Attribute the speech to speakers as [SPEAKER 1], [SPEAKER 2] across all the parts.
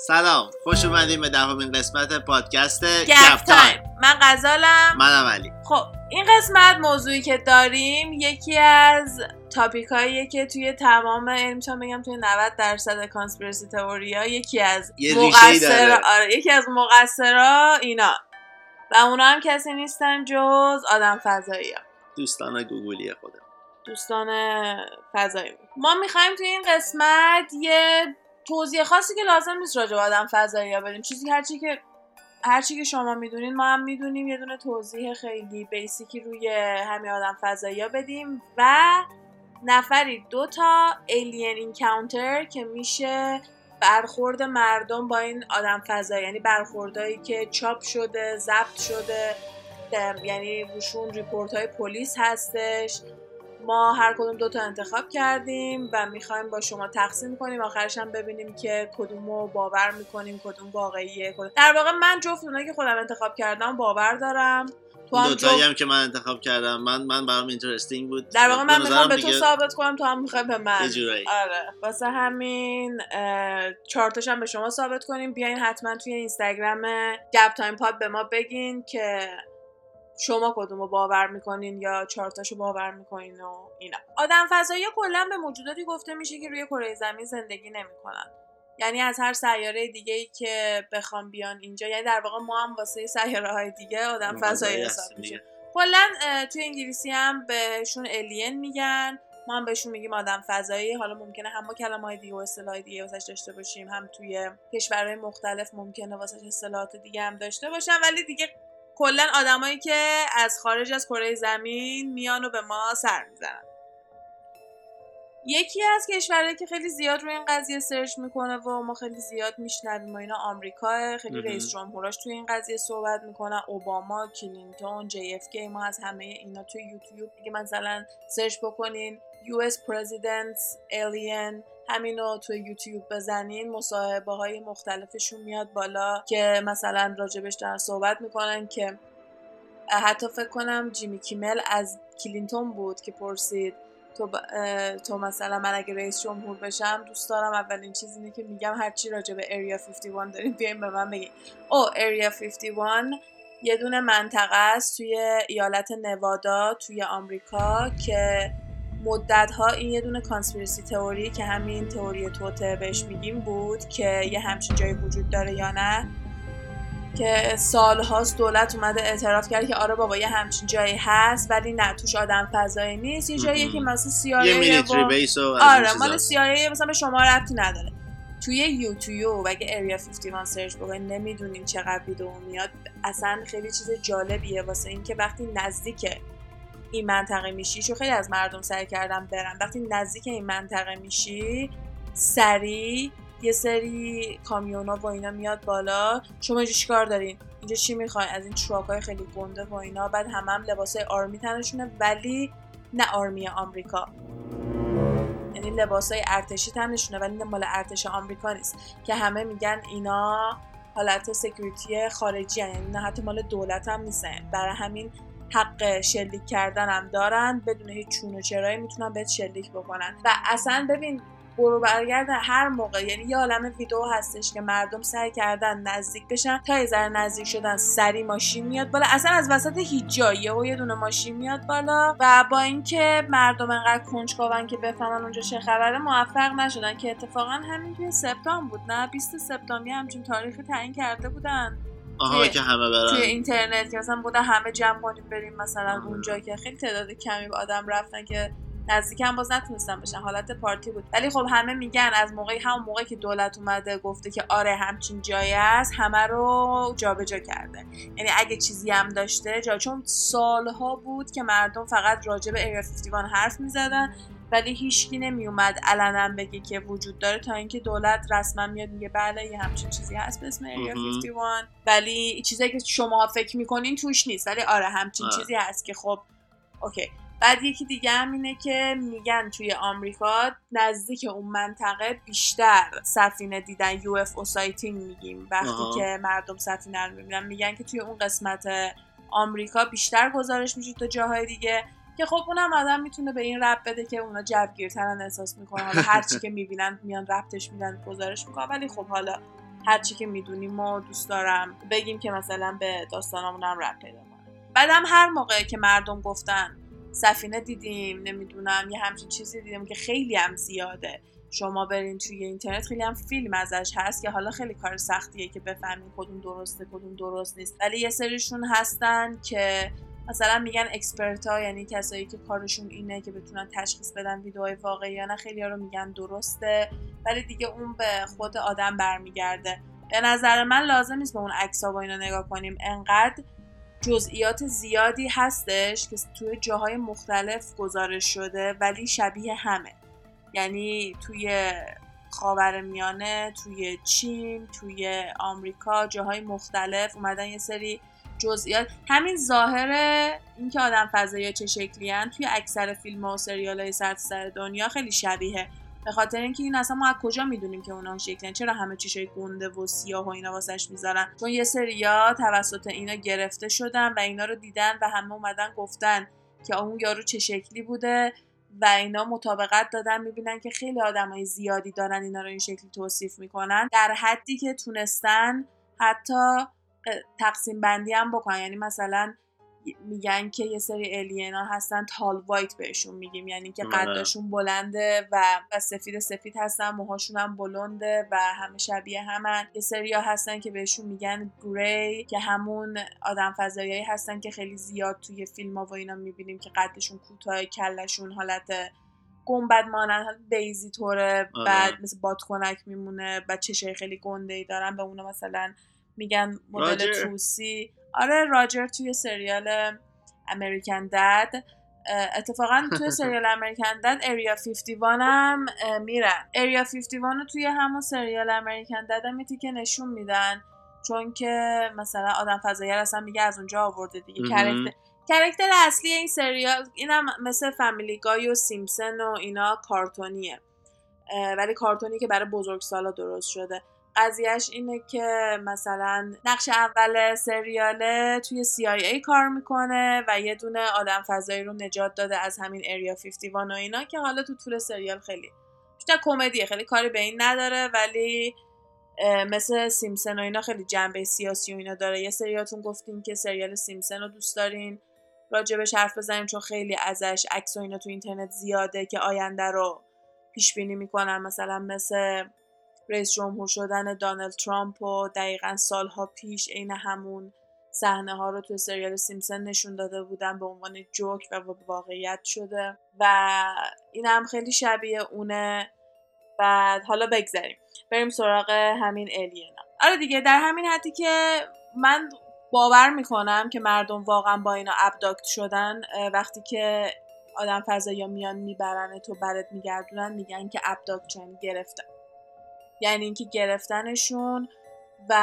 [SPEAKER 1] سلام خوش اومدیم به دهمین قسمت پادکست
[SPEAKER 2] گپ تایم. من غزالم.
[SPEAKER 1] منم علی.
[SPEAKER 2] خب این قسمت موضوعی که داریم یکی از topic هاییه که توی تمام یعنی می‌تونم بگم توی 90 درصد conspiracy theory ا یکی از
[SPEAKER 1] یه داره.
[SPEAKER 2] آره یکی از مقصرا اینا. و اونا هم کسی نیستن جز آدم فضایی ها.
[SPEAKER 1] دوستان گوگلی خودم.
[SPEAKER 2] دوستان فضایی. ما می‌خوایم توی این قسمت یه توضیح خاصی که لازم نیست راجع به آدم فضایی بدیم چیزی هرچی که هرچی که شما می‌دونین ما هم می‌دونیم یه دونه توضیح خیلی بیسیکی روی همین آدم فضایی بدیم و نفری دو تا ایلین اینکاونتر که میشه برخورد مردم با این آدم فضایی. یعنی برخوردهایی که چاپ شده ضبط شده یعنی روشون report های پلیس هستش. ما هر کدوم دو تا انتخاب کردیم و می‌خوایم با شما تقسیم کنیم. آخرش هم ببینیم که کدوم رو باور می‌کنیم کدوم واقعیه کدوم... در واقع من جفت اونایی که خودم انتخاب کردم باور دارم. تو هم
[SPEAKER 1] دوتایی
[SPEAKER 2] جفت
[SPEAKER 1] هم که من انتخاب کردم من من برام interesting بود.
[SPEAKER 2] در واقع من می‌خوام به تو ثابت کنم تو هم می‌خوای به من. آره. واسه همین اه، چهارتاش هم به شما ثابت کنیم. بیاین حتما توی اینستاگرام گپ تایم پاد به ما بگین که شما کدوم رو باور می‌کنین یا چهارتاشو باور می‌کنین و اینا. آدم فضایی کلا به موجوداتی گفته میشه که روی کره زمین زندگی نمی‌کنن. یعنی از هر سیاره دیگه ای که بخوام بیان اینجا یعنی در واقع ما هم واسه سیاره های دیگه آدم فضایی حساب میشه. کلا توی انگلیسی هم بهشون alien میگن. ما هم بهشون میگیم آدم فضایی. حالا ممکنه هم ما کلمه های دیگه و اصطلاح دیگه واسش داشته باشیم. هم توی کشورهای مختلف ممکنه واسش اصطلاحات دیگه هم داشته باشن. ولی دیگه کلا آدمایی که از خارج از کره زمین میان و به ما سر می‌زنن یکی از کشورهایی که خیلی زیاد روی این قضیه search می‌کنه و ما خیلی زیاد میشنویم و اینا آمریکا خیلی. رئیس جمهوراش توی این قضیه صحبت می‌کنن اوباما کلینتون JFK ما از همه اینا توی یوتیوب دیگه مثلا search بکنین US President Alien همینو توی یوتیوب بزنین مصاحبه های مختلفشون میاد بالا که مثلا راجبش دارن صحبت می‌کنن که حتی فکر کنم جیمی کیمل از کلینتون بود که پرسید تو, ب- تو مثلا من اگه رئیس جمهور بشم دوست دارم اولین چیز اینه که میگم هرچی راجع به اریا 51 داریم بیاین به من بگین. او اریا 51 یه دونه منطقه است توی ایالت نوادا توی آمریکا که مدت ها این یه دونه کانسپیرسی تئوری که همین تئوری توته بهش میگیم بود که یه همچین جایی وجود داره یا نه که سالهاست دولت اومده اعتراف کرد که آره بابا یه همچین جایی هست ولی نه توش آدم فضایی نیست یه جاییه
[SPEAKER 1] مهم.
[SPEAKER 2] که مثلا
[SPEAKER 1] یه
[SPEAKER 2] سیاره
[SPEAKER 1] میلیتری
[SPEAKER 2] و...
[SPEAKER 1] بیس و از این
[SPEAKER 2] آره. مال CIA مثلا به شما ربطی نداره توی یوتیوب اگه اریا 51 سرچ بکنید نمی‌دونین چقدر ویدیو میاد اصلا خیلی چیز جالبیه واسه اینکه وقتی نزدیک این منطقه میشی چون خیلی از مردم سعی کردن برن. وقتی نزدیک این منطقه میشی سریع یه سری کامیونا و اینا میاد بالا. شما اینجا چیکار دارین؟ اینجا چی می‌خواین از این truck های خیلی گنده و اینا. بعد هم هم لباس army تنشونه ولی نه army آمریکا. یعنی لباس های ارتشی تنشونه ولی نه مال ارتش آمریکا نیست. که همه میگن اینا حالت security خارجی هن. یعنی نه حتی مال دولت هم نیستن. برای همین حق شلیک کردن هم دارن بدون هیچ چون چرایی می‌تونن بهت شلیک بکنن. و اصلا ببین برو برگرد هر موقع. یعنی یه عالم ویدیو هستش که مردم سعی کردن نزدیک بشن. تا یه ذره نزدیک شدن سری ماشین میاد بالا. اصلا از وسط هیچ جایی و یه دونه ماشین میاد بالا. و با اینکه مردم انقدر کنجکاون که بفهمن اونجا چه خبره موفق نشدن که اتفاقا همین توی سپتامبر بود نه؟ 20 سپتامبر همچین تاریخی تعیین کرده بودن.
[SPEAKER 1] آها که همه برن.
[SPEAKER 2] توی اینترنت که مثلا بودن همه جمع کنیم بریم مثلا
[SPEAKER 1] آره.
[SPEAKER 2] اونجا که خیلی تعداد کمی آدم رفتن که نزدیک هم باز نتونستن بشن حالت پارتی بود. ولی خب همه میگن از موقعی همون موقعی که دولت اومده گفته که آره همچین جایی است همه رو جابجا کرده. یعنی اگه چیزی هم داشته جا چون سالها بود که مردم فقط راجع به 51 حرف می‌زدن. ولی هیچکی نمیومد علنا بگه که وجود داره تا اینکه دولت رسما میاد میگه بله یه همچین چیزی هست به اسم
[SPEAKER 1] مهم.
[SPEAKER 2] 51 ولی چیزایی که شما فکر می‌کنین توش نیست ولی آره همچین
[SPEAKER 1] آره.
[SPEAKER 2] چیزی هست که خب okay بعد یکی دیگه هم اینه که میگن توی آمریکا نزدیک اون منطقه بیشتر سفینه دیدن UFO sighting میگیم وقتی
[SPEAKER 1] آها.
[SPEAKER 2] که مردم سفینه رو می‌بینن میگن که توی اون قسمت آمریکا بیشتر گزارش میشه تا جاهای دیگه که خب اونم آدم می‌تونه به این ربط بده که اونا جوگیرترن احساس می‌کنن. حالا هر چی که می‌بینن میان ربطش میدن گزارش می‌کنن. ولی خب حالا هرچی که می‌دونیم و دوست دارم بگیم که مثلا به داستانمون هم ربط پیدا بعدم هر موقع که مردم گفتن سفینه دیدیم نمی‌دونم یه همچین چیزی دیدیم که خیلی هم زیاده. شما برین توی اینترنت خیلی هم فیلم ازش هست که حالا خیلی کار سختیه که بفهمین کدوم درسته کدوم درست نیست. ولی یه سریشون هستن که مثلا میگن اکسپرت ها یعنی کسایی که کارشون اینه که بتونن تشخیص بدن ویدیوهای واقعی یا نه خیلی رو میگن درسته ولی دیگه اون به خود آدم برمیگرده. به نظر من لازم نیست به اون عکس و اینا نگاه کنیم. انقدر جزئیات زیادی هستش که توی جاهای مختلف گزارش شده ولی شبیه همه. یعنی توی خاور میانه توی چین توی آمریکا جاهای مختلف اومدن یه سری جزئیات. همین ظاهر اینکه آدم فضایی چه شکلی هن توی اکثر فیلم و سریال های سر دنیا خیلی شبیه به خاطر اینکه این اصلا ما از کجا می‌دونیم که اونا شکلن چرا همه چیشای گنده و سیاه و اینا واسش می‌ذارن؟ چون یه سریا توسط اینا گرفته شدن و اینا رو دیدن و همه اومدن گفتن که اون یارو چه شکلی بوده و اینا مطابقت دادن می‌بینن که خیلی آدمای زیادی دارن اینا رو این شکلی توصیف می‌کنن. در حدی که تونستن حتی تقسیم بندی هم بکنن یعنی مثلا میگن که یه سری الینا هستن تال وایت بهشون میگیم یعنی که
[SPEAKER 1] آره.
[SPEAKER 2] قدشون بلنده و, سفید سفید هستن موهاشون هم بلنده و همه شبیه همن یه سری ها هستن که بهشون میگن گری که همون آدم فضایی هستن که خیلی زیاد توی فیلم ها و اینا می‌بینیم که قدشون کوتاه کلشون حالت گنبد مانند بیزی طوره
[SPEAKER 1] آره.
[SPEAKER 2] بعد مثل بادکنک میمونه و چشای خیلی گنده ای دارن به اونا مثلا میگن مدل. توسی. آره راجر توی سریال امریکن دد اتفاقا توی سریال امریکن دد اریا 51 هم میرن. اریا 51 رو توی همون سریال امریکن دد هم که نشون میدن. چون که مثلا آدم فضایی اصلا میگه از اونجا آورده دیگه. کرکتر کرکتر اصلی این سریال اینم مثل فامیلی گای و سیمسن و اینا کارتونیه. ولی کارتونی که برای بزرگسالا درست شده. قضیهش اینه که مثلا نقش اول سریاله توی CIA کار می‌کنه و یه دونه آدم فضایی رو نجات داده از همین اریا 51 و اینا که حالا تو طول سریال خیلی بیشتر کمدیه خیلی کاری به این نداره ولی مثل سیمسن و اینا خیلی جنبه سیاسی و اینا داره. یه سریاتون گفتین که سریال سیمسن رو دوست دارین راجبش حرف بزنیم چون خیلی ازش عکس و اینا تو اینترنت زیاده که آینده رو پیش بینی می‌کنن مثلا مثل رئیس جمهور شدن دانالد ترامپ و دقیقا سالها پیش عین همون صحنه ها رو توی سریال سیمسن نشون داده بودن به عنوان جوک و واقعیت شده و این هم خیلی شبیه اونه. بعد حالا بگذاریم بریم سراغ همین الینا آره دیگه در همین حدی که من باور می‌کنم که مردم واقعا با اینا ابداکت شدن وقتی که آدم فضایی میان می‌برن تو برات میگردونن میگن که ابداکت یعنی گرفتن. یعنی اینکه گرفتنشون و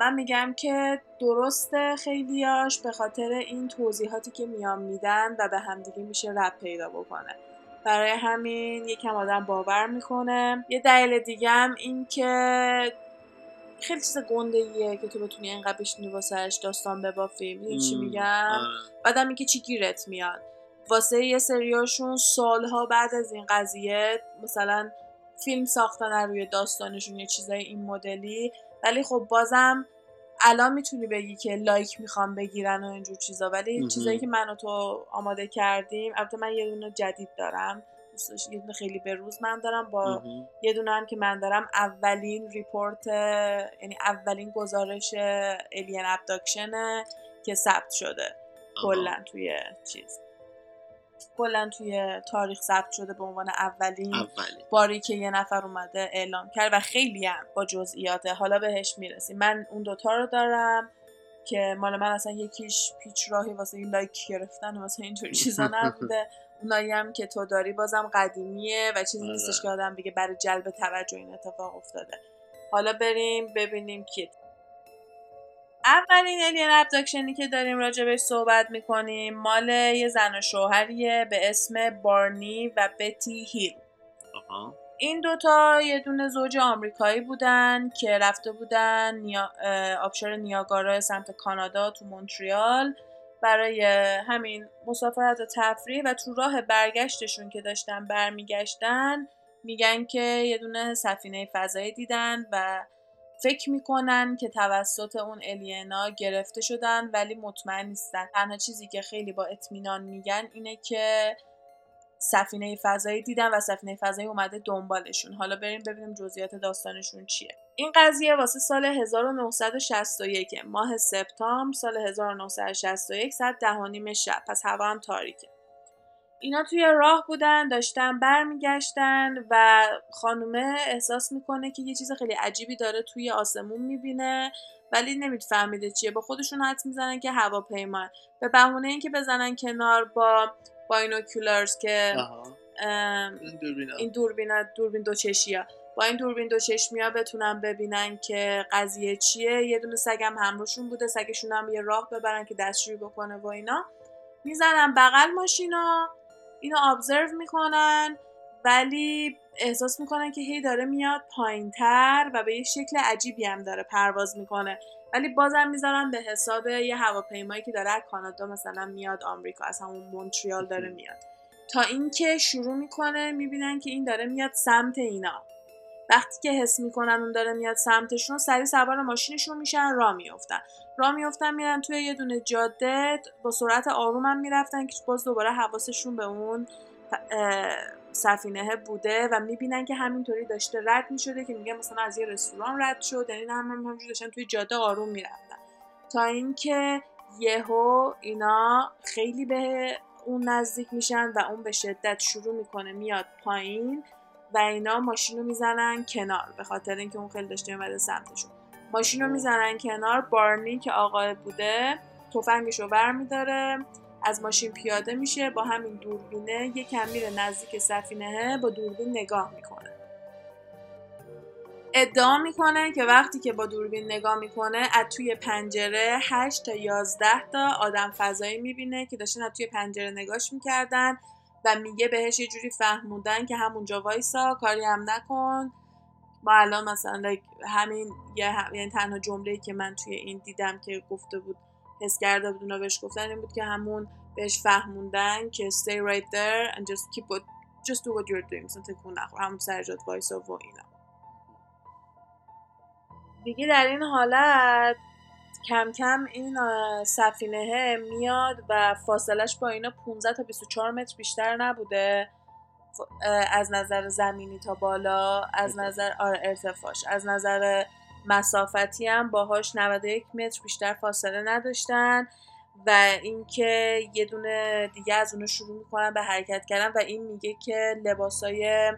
[SPEAKER 2] من میگم که درسته خیلیاش به خاطر این توضیحاتی که میان میدن و به همدیگه میشه رب پیدا بکنه. برای همین یکم آدم باور می‌کنه. یه دلیل دیگه هم این که خیلی چیز گنده ایه که تو بتونی اینقدر بشینی واسهش داستان ببافی. می‌دونی چی میگم؟
[SPEAKER 1] آره.
[SPEAKER 2] بعدم اینکه چی گیرت میاد. واسه یه سریاشون سالها بعد از این قضیه مثلا فیلم ساختن روی داستانشون یه چیزای این مدلی ولی خب بازم الان می‌تونی بگی که لایک می‌خوام بگیرن و اینجور چیزا ولی. چیزایی که من و تو آماده کردیم البته من یه دونه جدید دارم یه دونه خیلی به روز من دارم با. یه دونه هم که من دارم اولین report یعنی اولین گزارش alien abduction ه که ثبت شده. کلا توی چیز کلا توی تاریخ ثبت شده به عنوان اولین
[SPEAKER 1] اولی
[SPEAKER 2] باری که یه نفر اومده اعلام کرد و خیلی هم با جزئیاته. حالا بهش می‌رسیم. من اون دوتا رو دارم که مال من اصلا یکیش پیچ راهی واسه این like گرفتن و واسه اینجور چیزا نبوده. اونایی هم که تو داری بازم قدیمیه و چیزی
[SPEAKER 1] آره.
[SPEAKER 2] نیستش که آدم بگه برای جلب توجه این اتفاق افتاده. حالا بریم ببینیم کی اولین الین ابداکشنی که داریم راجبش صحبت می‌کنیم مال یه زن و شوهریه به اسم بارنی و بتی هیل.
[SPEAKER 1] آها.
[SPEAKER 2] این دوتا یه دونه زوج آمریکایی بودن که رفته بودن نیا... آبشار نیاگارا سمت کانادا تو مونتریال برای همین مسافرت و تفریح و تو راه برگشتشون که داشتن برمیگشتن میگن که یه دونه سفینه فضایی دیدن و فکر می‌کنن که توسط اون الینا گرفته شدن ولی مطمئن نیستن. تنها چیزی که خیلی با اطمینان میگن اینه که سفینه فضایی دیدن و سفینه فضایی اومده دنبالشون. حالا بریم ببینیم جزئیات داستانشون چیه. این قضیه واسه سال 1961 ماه سپتامبر سال 1961 ساعت ده و نیم شب. پس هوا هم تاریکه. اینا توی راه بودن داشتن برمیگشتن و خانومه احساس می‌کنه که یه چیز خیلی عجیبی داره توی آسمون می‌بینه ولی نمیفهمیده چیه. با خودشون حد می‌زنن که هواپیما به بهونه اینکه بزنن کنار با باینوکولرز که این دوربین دوربین دو چشیا با این دوربین دو چشمیا بتونن ببینن که قضیه چیه. یه دونه سگم همروشون بوده سگشون هم یه راه ببرن که دستشویی بکنه و اینا. می‌زنن بغل ماشینا. اینو ابزرو می‌کنن ولی احساس می‌کنن که هی داره میاد پایینتر و به یک شکل عجیبی هم داره پرواز می‌کنه. ولی بازم می‌ذارن به حساب یه هواپیمایی که داره از کانادا مثلا میاد آمریکا از همون مونتریال داره میاد. تا اینکه شروع می‌کنه می‌بینن که این داره میاد سمت اینا. وقتی که حس می‌کنن اون داره میاد سمتشون سری سوار ماشینشون میشن را میفتن را میفتن میرن توی یه دونه جاده با سرعت آروم هم می‌رفتن که باز دوباره حواسشون به اون سفینه بوده و می‌بینن که همینطوری داشته رد می‌شده که میگه مثلا از یه رستوران رد شد یعنی هم همینجوری داشتن توی جاده آروم می‌رفتن. تا اینکه یهو اینا خیلی به اون نزدیک میشن و اون به شدت شروع می‌کنه میاد پایین و اینا ماشین رو می‌زنن کنار به خاطر اینکه اون خیلی داشته اومده سمتشون. ماشین رو می‌زنن کنار بارنی که آقای بوده تفنگش رو برمیداره از ماشین پیاده میشه با همین دوربینه یه کم میره نزدیک سفینه با دوربین نگاه می‌کنه. ادعا می‌کنه که وقتی که با دوربین نگاه می‌کنه از توی پنجره 8 تا 11 تا آدم فضایی می‌بینه که داشتن از توی پنجره نگاش می‌کردن و میگه بهش یه جوری فهموندن که همونجا وایسا کاری هم نکن. ما الان مثلا همین یعنی تنها جمله که من توی این دیدم که گفته بود حس کرده بود اونا بهش گفتن این بود که همون بهش فهموندن که stay right there and just keep what, just do what you're doing. مثلا تکون نخور همون سرجات وایسا و اینا. دیگه در این حالت کم کم این سفینه میاد و فاصلش با اینا 15 تا 24 متر بیشتر نبوده. از نظر زمینی تا بالا از نظر آره ارتفاعش. از نظر مسافتی هم باهاش 91 متر بیشتر فاصله نداشتن و اینکه یه دونه دیگه از اونو شروع می‌کنن به حرکت کردن و این میگه که لباسای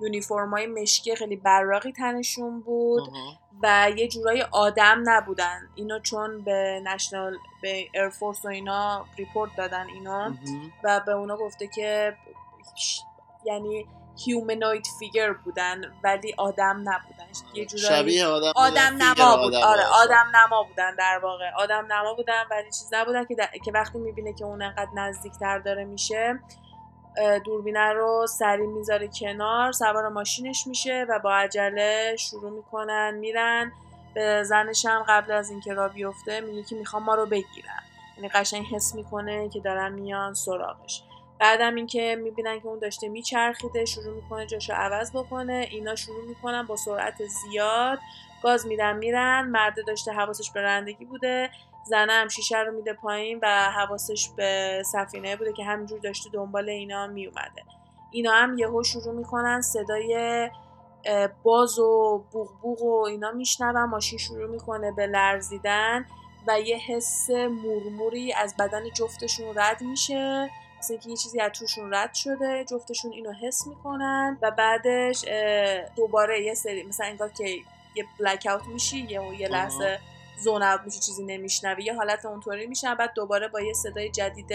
[SPEAKER 2] uniform های مشکی خیلی براقی تنشون بود و یه جورای آدم نبودن. اینو چون به national به Air Force و اینا report دادن اینا و به اونا گفته که یعنی هیومنوید فیگر بودن ولی آدم نبودن یه
[SPEAKER 1] جورایی
[SPEAKER 2] آدم, آدم نما بود. آره آدم نما بودن در واقع. آدم نما بودن ولی چیز نبودن که, که وقتی می‌بینه که اون انقدر نزدیکتر داره میشه دوربینه رو سری می‌ذاره کنار سوار ماشینش میشه و با عجله شروع می‌کنن میرن. به زنش هم قبل از اینکه را بیفته میگه که می‌خوام ما رو بگیرن. یعنی قشنگ حس می‌کنه که دارن میان سراغش. بعدم اینکه می‌بینن که اون داشته میچرخیده شروع می‌کنه جاشو عوض بکنه اینا شروع می‌کنن با سرعت زیاد. گاز میدن میرن. مرده داشته حواسش به رندگی بوده. زنه هم شیشه رو میده پایین و حواسش به سفینه بوده که همینجور داشته دنبال اینا میومده اینا هم یهو شروع می‌کنن صدای باز و بوغ و اینا میشنون. ماشین شروع می‌کنه به لرزیدن و یه حس مرموری از بدن جفتشون رد میشه. مثل که یه چیزی از توشون رد شده جفتشون اینو حس می‌کنن و بعدش دوباره یه سری مثلا انگار که یه بلک اوت میشی یه یه لحظه زون اوت میشه چیزی نمیشنوی یه حالت اونطوری میشن بعد دوباره با یه صدای جدید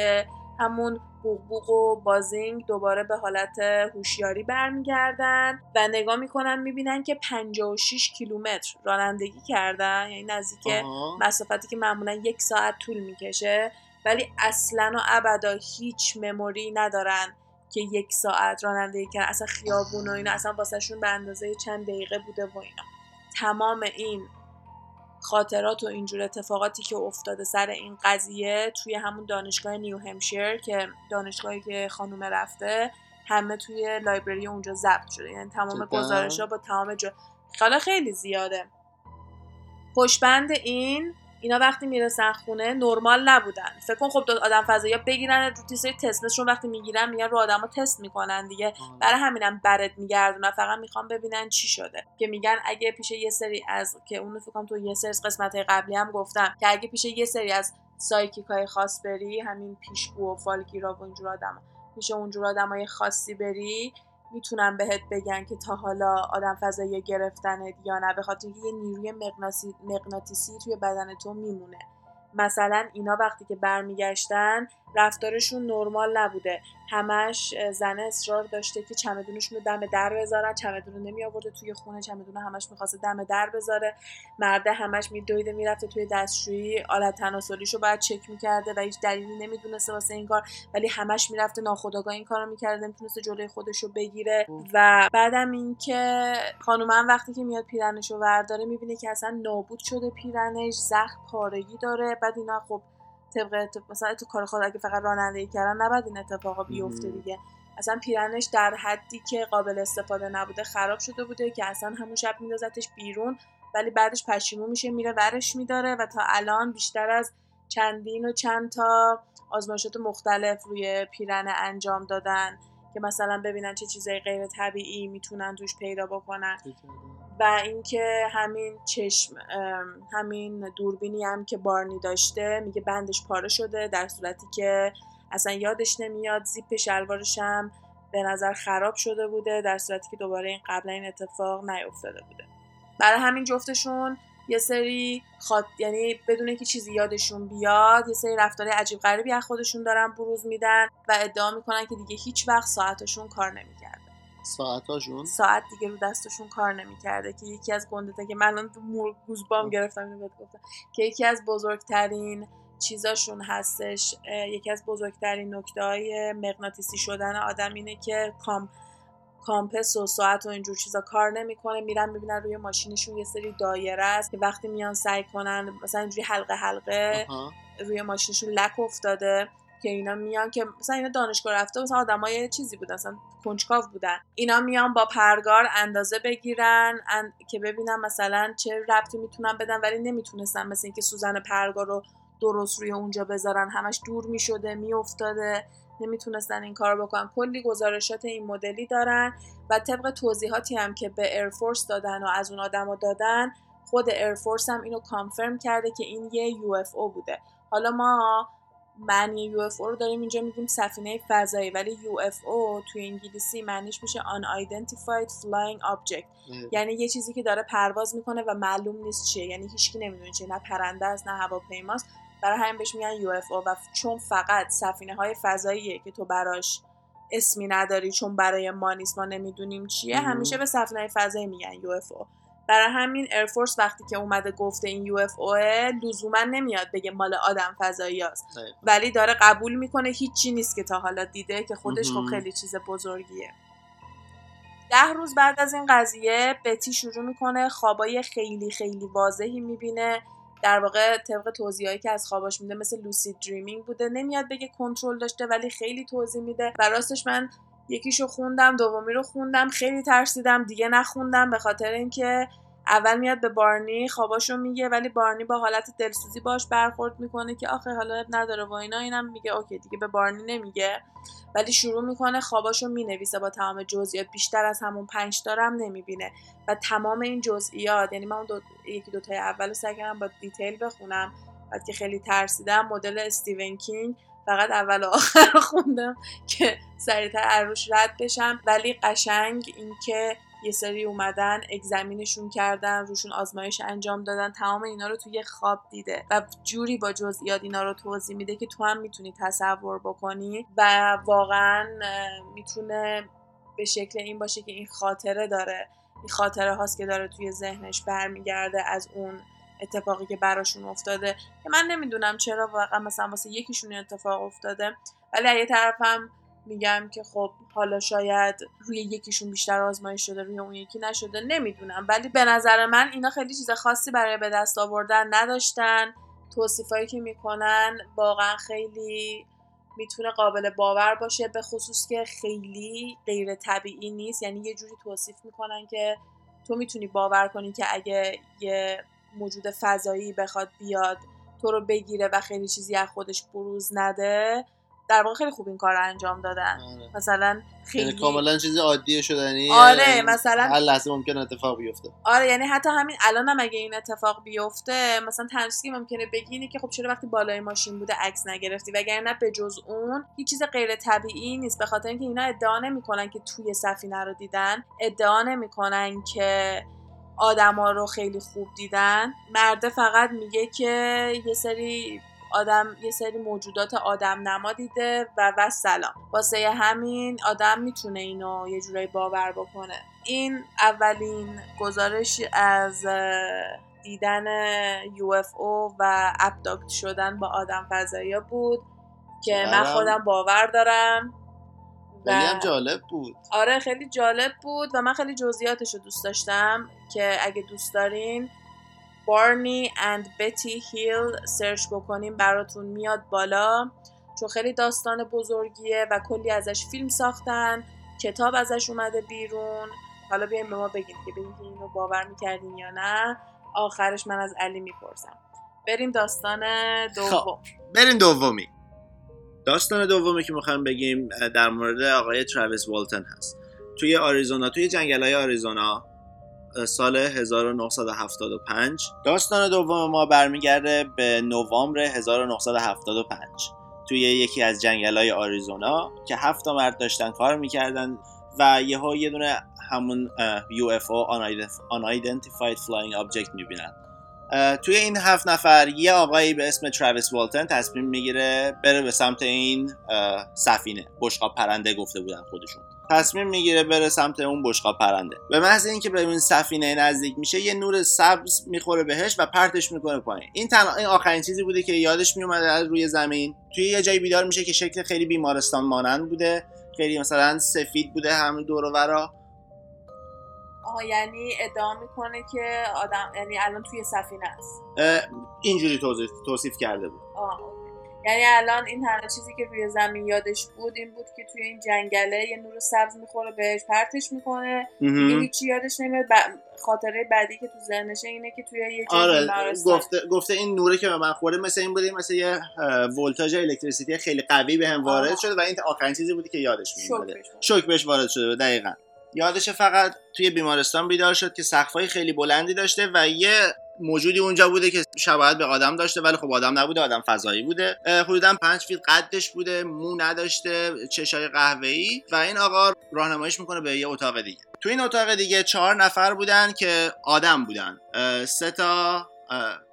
[SPEAKER 2] همون بوغ و بازینگ دوباره به حالت هوشیاری برمیگردن و نگاه می‌کنن می‌بینن که 56 کیلومتر رانندگی کردن. یعنی نزدیک مسافتی که معمولا یک ساعت طول می‌کشه. ولی اصلا و ابدا هیچ مموری ندارن که یک ساعت رانندگی کردن اصلا خیابون و اینا اصلا واسهشون به اندازه چند دقیقه بوده و اینا. تمام این خاطرات و اینجور اتفاقاتی که افتاده سر این قضیه توی همون دانشگاه نیو همشیر که دانشگاهی که خانوم رفته همه توی لایبرری اونجا ضبط شده. یعنی تمام گزارش ها با تمام جا. حالا خیلی زیاده. پشبند این اینا وقتی می‌رسن خونه نرمال نبودن. فکر کن خب آدم فضایی بگیرن رو تیسای تستشون وقتی می‌گیرن میان رو آدما تست می‌کنن دیگه. برای همینم برد میگردونن. فقط می‌خوام ببینن چی شده. که میگن اگه پیش یه سری از که اونو فکر کنم تو یه سری قسمت قبلی هم گفتم. که اگه پیش یه سری از سایکیک های خاص بری همین پیشگو و فالگیرا و اینجور آدم پیش اونجور آدمای خاصی بری می‌تونن بهت بگن که تا حالا آدم فضایی گرفتنت یا نه به خاطر یه نیروی مغناطیسی توی بدن تو میمونه. مثلا اینا وقتی که برمیگشتن رفتارشون نرمال نبوده. همش زنه اصرار داشته که چمدونشون رو دم در بذارن. چمدون رو نمی آورده توی خونه. چمدون همش می‌خواسته دم در بذاره. مرده همش میدویده می‌رفته توی دستشویی. آلت تناسلیش رو باید چک می‌کرده و هیچ دلیلی نمی‌دونسته واسه این کار. ولی همش می‌رفته ناخداگاه این کارو می‌کرده. نمی‌تونسته جلوی خودش رو بگیره و بعدم اینکه خانومم وقتی که میاد پیرنش رو ورداره می‌بینه که اصلا نابود شده پیرنش. زخم پارگی داره. بعد اینا خب طبق مثلا تو کار خود اگه فقط رانندگی کردن نباید این اتفاقا بیفته دیگه. اصلا پیرنش در حدی که قابل استفاده نبوده خراب شده بوده که اصلا همون شب میندازتش بیرون ولی بعدش پشیمون میشه میره ورش میداره و تا الان بیشتر از چندین و چند تا آزمایشات مختلف روی پیرنه انجام دادن. که مثلا ببینن چه چیزای غیر طبیعی می‌تونن توش پیدا بکنن. و اینکه همین چشم همین دوربینی هم که بارنی داشته میگه بندش پاره شده در صورتی که اصلا یادش نمیاد زیپ شلوارش هم به نظر خراب شده بوده در صورتی که دوباره این قبلا این اتفاق نیفتاده بوده. برای همین جفتشون یه سری خاط... یعنی بدون که چیزی یادشون بیاد یه سری رفتار عجیب غریبی از خودشون دارن بروز میدن و ادعا می‌کنن که دیگه هیچ وقت ساعتشون کار نمی‌کرد
[SPEAKER 1] ساعتاشون؟
[SPEAKER 2] ساعت دیگه رو دستشون کار نمی‌کرده که یکی از گنده که من الان گوزبام گرفتم اینو گفتم. که یکی از بزرگترین چیزاشون هستش یکی از بزرگترین نکته های مغناطیسی شدن آدم اینه که کام کامپس و ساعت و اینجور چیزا کار نمی‌کنه میرن می‌بینن روی ماشینشون یه سری دایره است که وقتی میان سعی کنن مثلا اینجوری حلقه حلقه روی ماشینشون لک افتاده که اینا میان که مثلا اینا دانشگاه رفته مثلا آدمای چیزی بودن مثلا کنجکاو بودن. اینا میان با پرگار اندازه بگیرن که ببینن مثلا چه ربطی می‌تونن بدن ولی نمی‌تونستن مثل اینکه سوزن پرگار رو درست روی اونجا بذارن. همش دور می‌شده میافتاده. نمی‌تونستن این کار بکنن. کلی گزارشات این مدلی دارن و طبق توضیحاتی هم که به Air Force دادن و از اون آدما دادن خود Air Force هم اینو confirm کرده که این یه UFO بوده. حالا ما معنی UFO رو داریم اینجا میگیم سفینه فضایی ولی UFO توی انگلیسی معنیش میشه unidentified flying object. یعنی یه چیزی که داره پرواز می‌کنه و معلوم نیست چیه. یعنی هیچکی نمی‌دونه چیه. نه پرنده است نه هواپیماست. برای همین بهش میگن UFO و چون فقط سفینه های فضاییه که تو براش اسمی نداری چون برای ما نیست ما نمی‌دونیم چیه همیشه به سفینه فضایی میگن UFO. برای همین Air Force وقتی که اومده گفته این UFO ه لزوما نمیاد بگه مال آدم فضایی هست ولی داره قبول می‌کنه هیچی نیست که تا حالا دیده که خودش خب خیلی چیز بزرگیه. ده روز بعد از این قضیه بتی شروع می‌کنه خوابای خیلی خیلی واضحی می‌بینه. در واقع طبق توضیحایی که از خواباش میده مثل لوسید دریمینگ بوده. نمیاد بگه کنترل داشته ولی خیلی توضیح میده. و راستش من یکیشو خوندم دومی رو خوندم خیلی ترسیدم دیگه نخوندم به خاطر اینکه اول میاد به بارنی خواباشو میگه ولی بارنی با حالت دلسوزی باش برخورد می‌کنه که آخه حالا نداره و اینا اینم میگه اوکی دیگه به بارنی نمیگه. ولی شروع می‌کنه خواباشو می‌نویسه با تمام جزئیات. بیشتر از همون پنج دارم نمی‌بینه. و تمام این جزئیات یعنی من دو... یکی دوتای اول سعی کردم با دیتیل بخونم. بعد که خیلی ترسیدم مدل استیون کینگ فقط اول و آخر خوندم که سریعتر عروش رد بشم. ولی قشنگ اینکه یه سری اومدن اگزمینشون کردن روشون آزمایش انجام دادن تمام اینا رو توی خواب دیده و جوری با جزئیات اینا رو توضیح میده که تو هم می‌تونی تصور بکنی و واقعا می‌تونه به شکل این باشه که این خاطره داره. این خاطره هاست که داره توی ذهنش برمیگرده از اون اتفاقی که براشون افتاده که من نمی‌دونم چرا واقعا مثلا واسه یکیشون اتفاق افتاده ولی یه طرفم میگم که خب حالا شاید روی یکیشون بیشتر آزمایش شده روی اون یکی نشده نمی‌دونم. ولی به نظر من اینا خیلی چیز خاصی برای به دست آوردن نداشتن. توصیفایی که می‌کنن واقعا خیلی می‌تونه قابل باور باشه به خصوص که خیلی غیر طبیعی نیست. یعنی یه جوری توصیف می‌کنن که تو می‌تونی باور کنی که اگه یه موجود فضایی بخواد بیاد تو رو بگیره و خیلی چیزی از خودش بروز نده. در واقع خیلی خوب این کار رو انجام دادن.
[SPEAKER 1] آره.
[SPEAKER 2] مثلا
[SPEAKER 1] یعنی
[SPEAKER 2] خیلی
[SPEAKER 1] کاملا چیز عادی شدنی
[SPEAKER 2] آره، مثلا-
[SPEAKER 1] هر لحظه ممکن اتفاق بیفته.
[SPEAKER 2] آره یعنی حتی همین الان هم اگه این اتفاق بیفته مثلا که ممکنه بگی اینه که خب چرا وقتی بالای ماشین بوده عکس نگرفتی؟ وگرنه به جز اون هیچ چیز غیر طبیعی نیست. به خاطر اینکه اینا ادعا نمی‌کنن که توی سفینه رو دیدن ادعا نمی‌کنن که آدما رو خیلی خوب دیدن. مرده فقط میگه که یه سری آدم یه سری موجودات آدم نما دیده و و سلام واسه همین آدم می‌تونه اینو یه جورایی باور بکنه. این اولین گزارش از دیدن UFO و ابداکت شدن با آدم فضایی بود که من خودم باور دارم و
[SPEAKER 1] خیلی هم جالب بود.
[SPEAKER 2] آره خیلی جالب بود و من خیلی جزئیاتش رو دوست داشتم که اگه دوست دارین بارنی اند بتی هیل سرچ بکنیم براتون میاد بالا. چون خیلی داستان بزرگیه و کلی ازش فیلم ساختن کتاب ازش اومده بیرون. حالا بیاین به ما بگین که ببین که اینو باور می‌کردین یا نه. آخرش من از علی می‌پرسم. بریم داستان دوم.
[SPEAKER 1] بریم دومی. داستان دومی که می‌خوایم بگیم در مورد آقای تراویس والتن هست. توی آریزونا توی جنگل های آریزونا سال 1975 داستان دوم ما برمیگرده به نوامبر 1975 توی یکی از جنگل های آریزونا که هفت مرد داشتن کار می‌کردن و یهو یه دونه همون UFO Unidentified Flying Object می‌بینن. توی این هفت نفر یه آقایی به اسم تراویس والتن تصمیم می‌گیره بره به سمت این سفینه. بشقاب پرنده گفته بودن خودشون. تصمیم می‌گیره بره سمت اون بشقاب پرنده. به محض اینکه به این سفینه نزدیک میشه یه نور سبز می‌خوره بهش و پرتش می‌کنه پایین. این تنها این آخرین چیزی بوده که یادش میومده از روی زمین. توی یه جایی بیدار میشه که شکل خیلی بیمارستان مانند بوده. خیلی مثلا سفید بوده همون دور و برا
[SPEAKER 2] آها یعنی ادعا می‌کنه که آدم یعنی الان توی سفینه است.
[SPEAKER 1] اینجوری توصیف, کرده بود.
[SPEAKER 2] آه،. یعنی الان این تنها چیزی که روی زمین یادش بود این بود که توی این جنگله یه نور سبز می‌خوره بهش پرتش می‌کنه. دیگه هیچی یادش نمیاد. ب- خاطره بعدی که تو ذهنشه اینه که توی یه
[SPEAKER 1] آره گفته گفته این نوره که به من خورده مثل این بوده مثل یه ولتاژ electricity خیلی قوی بهم وارد. شده و این آخرین چیزی بودی که یادش
[SPEAKER 2] بود.
[SPEAKER 1] شوک بهش وارد شده دقیقا. یادش فقط توی بیمارستان بیدار شد که سقفای خیلی بلندی داشته و یه موجودی اونجا بوده که شباهت به آدم داشته ولی خب آدم نبوده آدم فضایی بوده. حدودا پنج feet قدش بوده مو نداشته چشای قهوه‌ای. و این آقا راهنماییش می‌کنه به یه اتاق دیگه. تو این اتاق دیگه چهار نفر بودن که آدم بودن. سه تا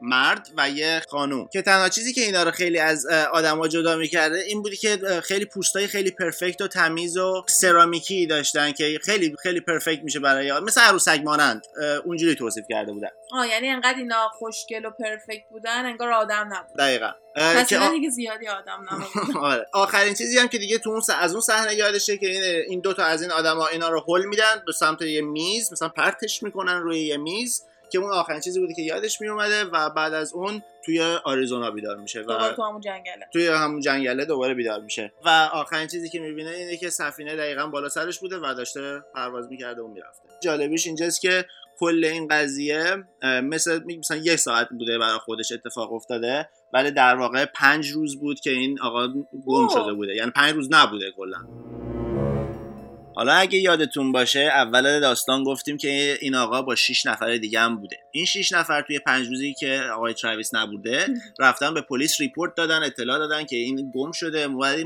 [SPEAKER 1] مرد و یه خانوم. که تنها چیزی که اینا رو خیلی از آدما جدا می‌کرده این بودی که خیلی پوستای خیلی پرفکت و تمیز و سرامیکی داشتن که خیلی خیلی پرفکت میشه برای مثل عروسک مانند. اونجوری توصیف کرده بودن.
[SPEAKER 2] آه یعنی انقدر اینا خوشگل و پرفکت بودن انگار آدم نبود.
[SPEAKER 1] دقیقا.
[SPEAKER 2] پس
[SPEAKER 1] که آ-
[SPEAKER 2] دیگه زیادی آدم نبود.
[SPEAKER 1] آره. آخرین چیزی هم که دیگه تو اون س- از اون صحنه یادشه که این این دو تا از این آدما اینا رو هول میدن به سمت یه میز مثلا پرتش می‌کنن روی یه میز. که اون آخرین چیزی بوده که یادش میومده و بعد از اون توی آریزونا بیدار میشه و
[SPEAKER 2] دوباره تو همون جنگله.
[SPEAKER 1] توی همون جنگله دوباره بیدار میشه و آخرین چیزی که می‌بینه اینه که سفینه دقیقا بالا سرش بوده و داشته پرواز می‌کرده و می‌رفته. جالبیش اینجاست که کل این قضیه مثل مثلا یه ساعت بوده برای خودش اتفاق افتاده ولی در واقع پنج روز بود که این آقا گم. شده بوده. یعنی پنج روز نبوده کلا. حالا اگه یادتون باشه اول داستان گفتیم که این آقا با 6 نفر دیگه هم بوده. این 6 نفر توی پنج روزی که آقای تراویس نبوده رفتن به پلیس report دادن اطلاع دادن که این گم شده. ولی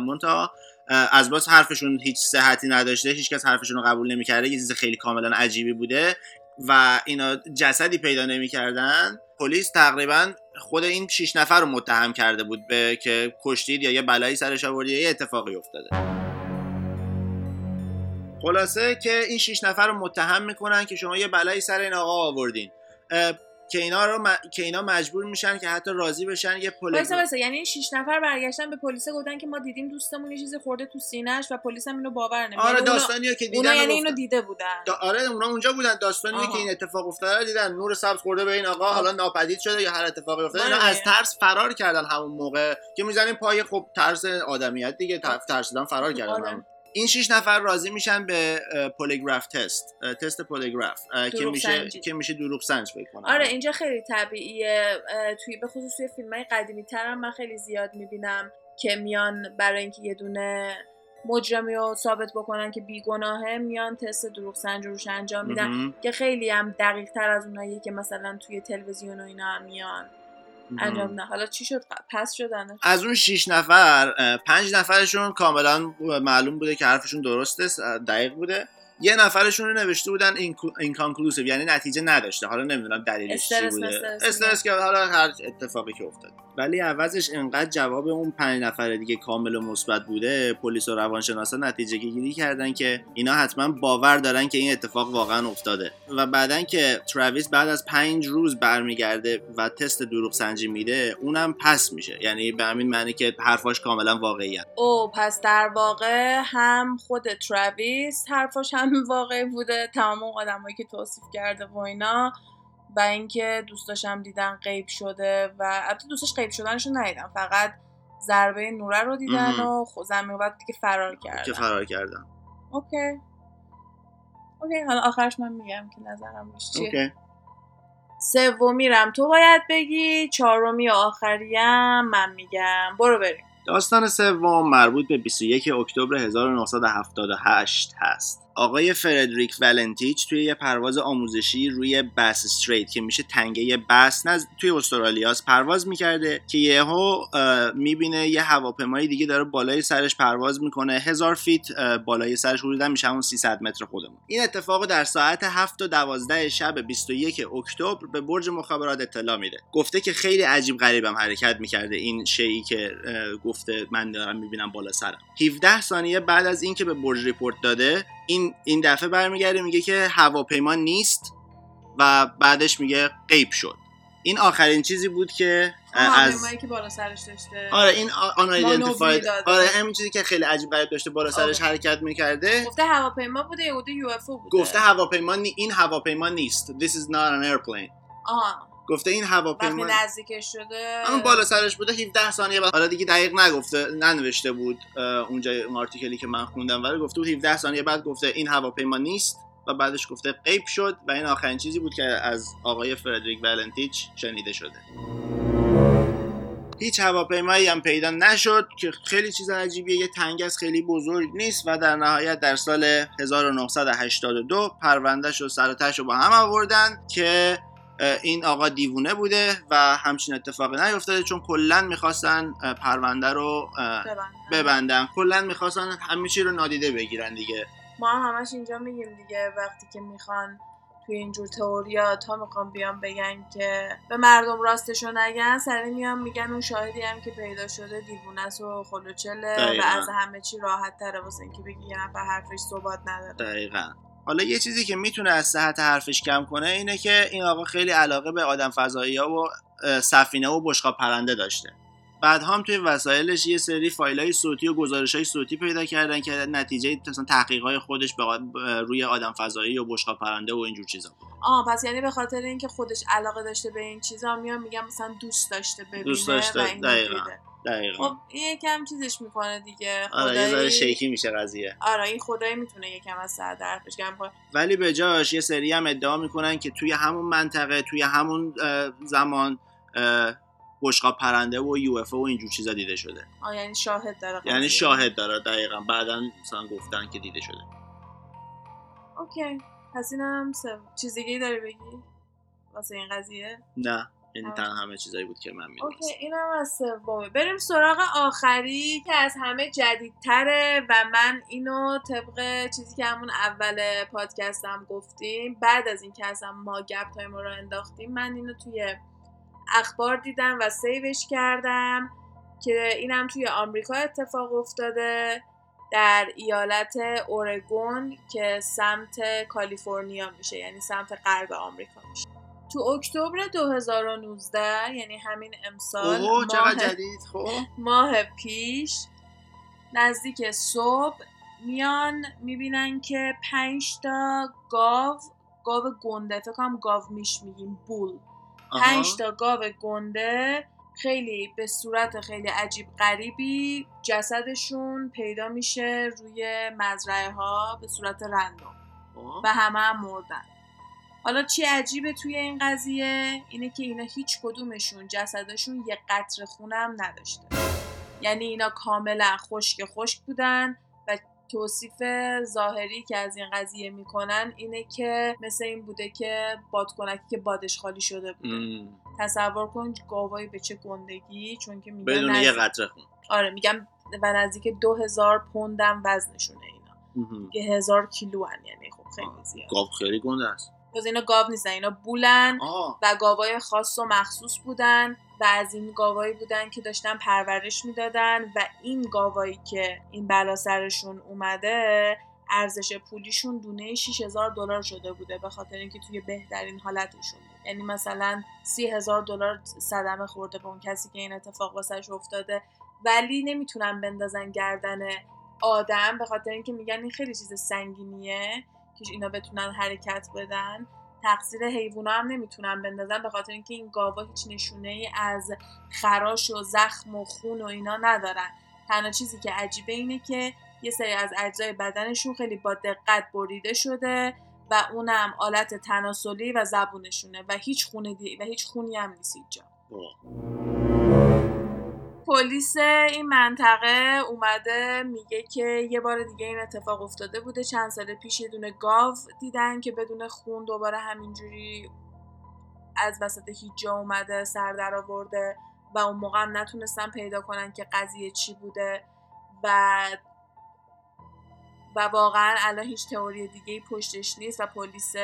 [SPEAKER 1] منتها اه، از باز حرفشون هیچ صحتی نداشته هیچکس حرفشون رو قبول نمی‌کرده. یه چیز خیلی کاملا عجیبی بوده و اینا جسدی پیدا نمی‌کردن. پلیس تقریبا خود این 6 نفر رو متهم کرده بود به که کشتید یا یه بلایی سرش آوردی یا یه اتفاقی افتاده. خلاصه که این 6 نفر رو متهم می‌کنن که شما یه بلایی سر این آقا آوردین. که اینا رو م- که اینا مجبور میشن که حتی راضی بشن یه پلیس
[SPEAKER 2] وایسا یعنی این شیش نفر برگشتن به پلیس گفتن که ما دیدیم دوستمون یه چیزی خورده تو سینه‌اش و پلیس هم اینو باور نمی‌کنه.
[SPEAKER 1] آره داستانیه که دیدن
[SPEAKER 2] اونا یعنی. اینو دیده بودن.
[SPEAKER 1] دا- آره اونا اونجا بودن. داستانی. که این اتفاق افتاده رو دیدن. نور سبز خورده به این آقا حالا ناپدید شده یا هر اتفاقی افتاده. اینا
[SPEAKER 2] بله.
[SPEAKER 1] از ترس فرار کردن همون موقع. که می‌زنیم پای خب ترس آدمیت دیگه. ترس ترسیدن فرار کردن
[SPEAKER 2] آره.
[SPEAKER 1] این شش نفر راضی میشن به polygraph test تست polygraph اه، که میشه
[SPEAKER 2] سنجی.
[SPEAKER 1] که میشه دروغ سنج بکنن
[SPEAKER 2] آره اینجا خیلی طبیعیه توی به خصوص توی فیلم های قدیمی تر من خیلی زیاد می‌بینم که میان برای اینکه یه دونه مجرمی رو ثابت بکنن که بیگناهه میان تست دروغ سنج روش انجام میدن. که خیلی هم دقیق تر از اونایی که مثلا توی تلویزیون و اینا هم میان. انجام میدن حالا چی شد؟ pass شدن.
[SPEAKER 1] از اون 6 نفر پنج نفرشون کاملا معلوم بوده که حرفشون درسته دقیق بوده. یه نفرشون رو نوشته بودن inconclusive یعنی نتیجه نداشته. حالا نمی‌دونم دلیلش چی بوده. استرس که حالا هر اتفاقی که افتاد ولی عوضش انقدر جواب اون پنج نفر دیگه کامل و مثبت بوده. پلیس و روانشناسا نتیجه گیری کردن که اینا حتما باور دارن که این اتفاق واقعا افتاده. و بعدن که تراویس بعد از پنج روز برمیگرده و تست دروغ سنجی میده اونم pass میشه. یعنی به همین معنی که حرفاش کاملا واقعی
[SPEAKER 2] او پس در واقع هم خود تراویس حرفاش هم واقعی بوده تمام اون آدمایی که توصیف کرده و اینا و اینکه دوستاشم دیدن غیب شده و البته دوستاش غیب شدنشو ندیدم فقط ضربه نوره رو دیدن. و زمین بعد دیگه فرار کردن.
[SPEAKER 1] که فرار کردن.
[SPEAKER 2] okay. okay حالا آخرش من میگم که نظرم روش چیه.
[SPEAKER 1] okay.
[SPEAKER 2] سومیرم تو باید بگی چهارمی و آخریم من میگم. برو بریم.
[SPEAKER 1] داستان سوم مربوط به 21 اکتبر 1978 هست. آقای فردریک ولنتیچ توی یه پرواز آموزشی روی بس استریت که میشه تنگه بس نز... توی استرالیاس پرواز می‌کرده که یهو می‌بینه یه هواپیمای دیگه داره بالای سرش پرواز می‌کنه هزار فیت بالای سرش حدودا میشه همون 300 متر خودمون. این اتفاق در ساعت 7 و 12 شب 21 اکتبر به برج مخابرات اطلاع میده. گفته که خیلی عجیب غریبم حرکت می‌کرده این شیعی که گفته من دارم می‌بینم بالا سرم. 17 ثانیه بعد از اینکه به برج report داده این این دفعه برمیگرده میگه که هواپیما نیست و بعدش میگه غیب شد. این آخرین چیزی بود که از
[SPEAKER 2] که بالا سرش داشته.
[SPEAKER 1] آره این آن
[SPEAKER 2] داده.
[SPEAKER 1] آره همین چیزی که خیلی عجیب غریب داشته بالا سرش
[SPEAKER 2] آره.
[SPEAKER 1] حرکت می‌کرده.
[SPEAKER 2] گفته هواپیما بوده یا بوده UFO بوده؟
[SPEAKER 1] گفته هواپیما نی... این هواپیما نیست. This is not an airplane.
[SPEAKER 2] آها.
[SPEAKER 1] گفته این
[SPEAKER 2] وقتی
[SPEAKER 1] هواپیما
[SPEAKER 2] نزدیکش شده
[SPEAKER 1] همون بالا سرش بوده 17 ثانیه بعد حالا دیگه دقیق نگفته ننوشته بود اونجا اون آرتیکلی که من خوندم. ولی گفته بود 17 ثانیه بعد گفته این هواپیما نیست و بعدش گفته غیب شد و این آخرین چیزی بود که از آقای فردریک ولنتیچ شنیده شده. هیچ هواپیمایی هم پیدا نشد که خیلی چیز عجیبیه. یه تنگس خیلی بزرگ نیست و در نهایت در سال 1982 پروندهش و سرتش رو با هم آوردن که این آقا دیوونه بوده و همچین اتفاقی نیفتاده چون کلا می‌خواستن پرونده رو
[SPEAKER 2] ببندن.
[SPEAKER 1] کلا می‌خواستن همه چی رو نادیده بگیرن دیگه
[SPEAKER 2] ما هم همش اینجا میگیم دیگه وقتی که می‌خوان توی اینجور تئوریا تا می‌خوان بیان بگن که به مردم راستشو نگن سری میان میگن اون شاهدی هم که پیدا شده دیوونه است و خلوچله و. از همه چی راحت تره واسه اینکه بگی یه نفر حرفش ثبات نداره
[SPEAKER 1] دقیقا حالا یه چیزی که می‌تونه از صحت حرفش کم کنه اینه که این آقا خیلی علاقه به آدم فضایی ها و سفینه و بشقاب پرنده داشته. بعد هم توی وسایلش یه سری فایل های صوتی و گزارش های صوتی پیدا کردن که نتیجه مثلا تحقیق های خودش روی آدم فضایی و بشقاب پرنده و اینجور چیزا بود.
[SPEAKER 2] آه پس یعنی به خاطر اینکه خودش علاقه داشته به این چیزا میان میگن مثلا دوست داشته ببینه
[SPEAKER 1] دوست داشته،
[SPEAKER 2] و این
[SPEAKER 1] دقیقاً.
[SPEAKER 2] خب این یکم چیزش می‌کنه دیگه.
[SPEAKER 1] آره یه ذره شیکی میشه قضیه.
[SPEAKER 2] آره این خدایی می‌تونه یکم از سر کنه.
[SPEAKER 1] ولی به جاش یه سری هم ادعا می‌کنن که توی همون منطقه توی همون زمان اه، بشقاب پرنده و UFO و اینجور چیزا دیده شده.
[SPEAKER 2] آه یعنی شاهد داره
[SPEAKER 1] یعنی. شاهد داره دقیقا. بعدا مثلا گفتن که دیده شده.
[SPEAKER 2] okay. پس اینم سو... چیز دیگه داری بگی؟ واسه این قضیه؟
[SPEAKER 1] نه. یعنی
[SPEAKER 2] آه.
[SPEAKER 1] تنها همه چیزایی بود که من
[SPEAKER 2] okay
[SPEAKER 1] می‌دونستم
[SPEAKER 2] اینم از سومه. بریم سراغ آخری که از همه جدیدتره و من اینو طبق چیزی که همون اول پادکستم گفتیم بعد از اینکه اصلا ما گپ تایم رو انداختیم من اینو توی اخبار دیدم و سیوش کردم که اینم توی آمریکا اتفاق افتاده در ایالت اورگون که سمت کالیفرنیا میشه یعنی سمت غرب آمریکا میشه. تو اکتبر 2019 یعنی همین امسال
[SPEAKER 1] اوه
[SPEAKER 2] ماه,
[SPEAKER 1] چقدر جدید خب
[SPEAKER 2] ماه پیش نزدیک صبح میان می‌بینن که پنج تا گاو گاو گنده فکر کنم گاو میش میگیم بول
[SPEAKER 1] آها.
[SPEAKER 2] پنج تا گاو گنده خیلی به صورت خیلی عجیب غریبی جسدشون پیدا میشه روی مزرعه ها به صورت رندوم. و همه هم مردن حالا چی عجیبه توی این قضیه اینه که اینا هیچ کدومشون جسدشون یه قطر خونم نداشته. یعنی اینا کاملا خشک خشک بودن و توصیف ظاهری که از این قضیه می‌کنن اینه که مثل این بوده که بادکنکی که بادش خالی شده بوده.
[SPEAKER 1] م.
[SPEAKER 2] تصور کن گاوایی به چه گندگی چون که میگن
[SPEAKER 1] بدون یه قطره خون.
[SPEAKER 2] آره میگم و نزدیک دو هزار پوندم وزنشونه اینا. یه هزار کیلو هن یعنی خب خیلی زیاد.
[SPEAKER 1] گاو خیلی گنده است.
[SPEAKER 2] باز اینا گاو نیستن اینا بولن
[SPEAKER 1] آه.
[SPEAKER 2] و گاوای خاص و مخصوص بودن و از این گاوایی بودن که داشتن پرورش می‌دادن و این گاوایی که این بلا سرشون اومده ارزش پولیشون دونه 6000 دلار شده بوده به خاطر اینکه توی بهترین حالتشون بود. یعنی مثلا 30000 دلار صدمه خورده به اون کسی که این اتفاق واسش افتاده. ولی نمی‌تونن بندازن گردن آدم به خاطر اینکه میگن این خیلی چیز سنگینیه. که اینا بتونن حرکت بدن تقصیر حیوونا هم نمی‌تونن بندازن به خاطر اینکه این گاوا هیچ نشونه ای از خراش و زخم و خون و اینا ندارن تنها چیزی که عجیبه اینه که یه سری از اجزای بدنشون خیلی با دقت بریده شده و اونم آلت تناسلی و زبونشونه و هیچ خونه دی... و هیچ خونی هم نیست اینجا. پلیس این منطقه اومده میگه که یه بار دیگه این اتفاق افتاده بوده. چند سال پیش یه دونه گاو دیدن که بدون خون دوباره همینجوری از وسط هیچ جا اومده سر در آورده و اون موقع هم نتونستن پیدا کنن که قضیه چی بوده. و و واقعا الان هیچ تئوری دیگه پشتش نیست و پلیس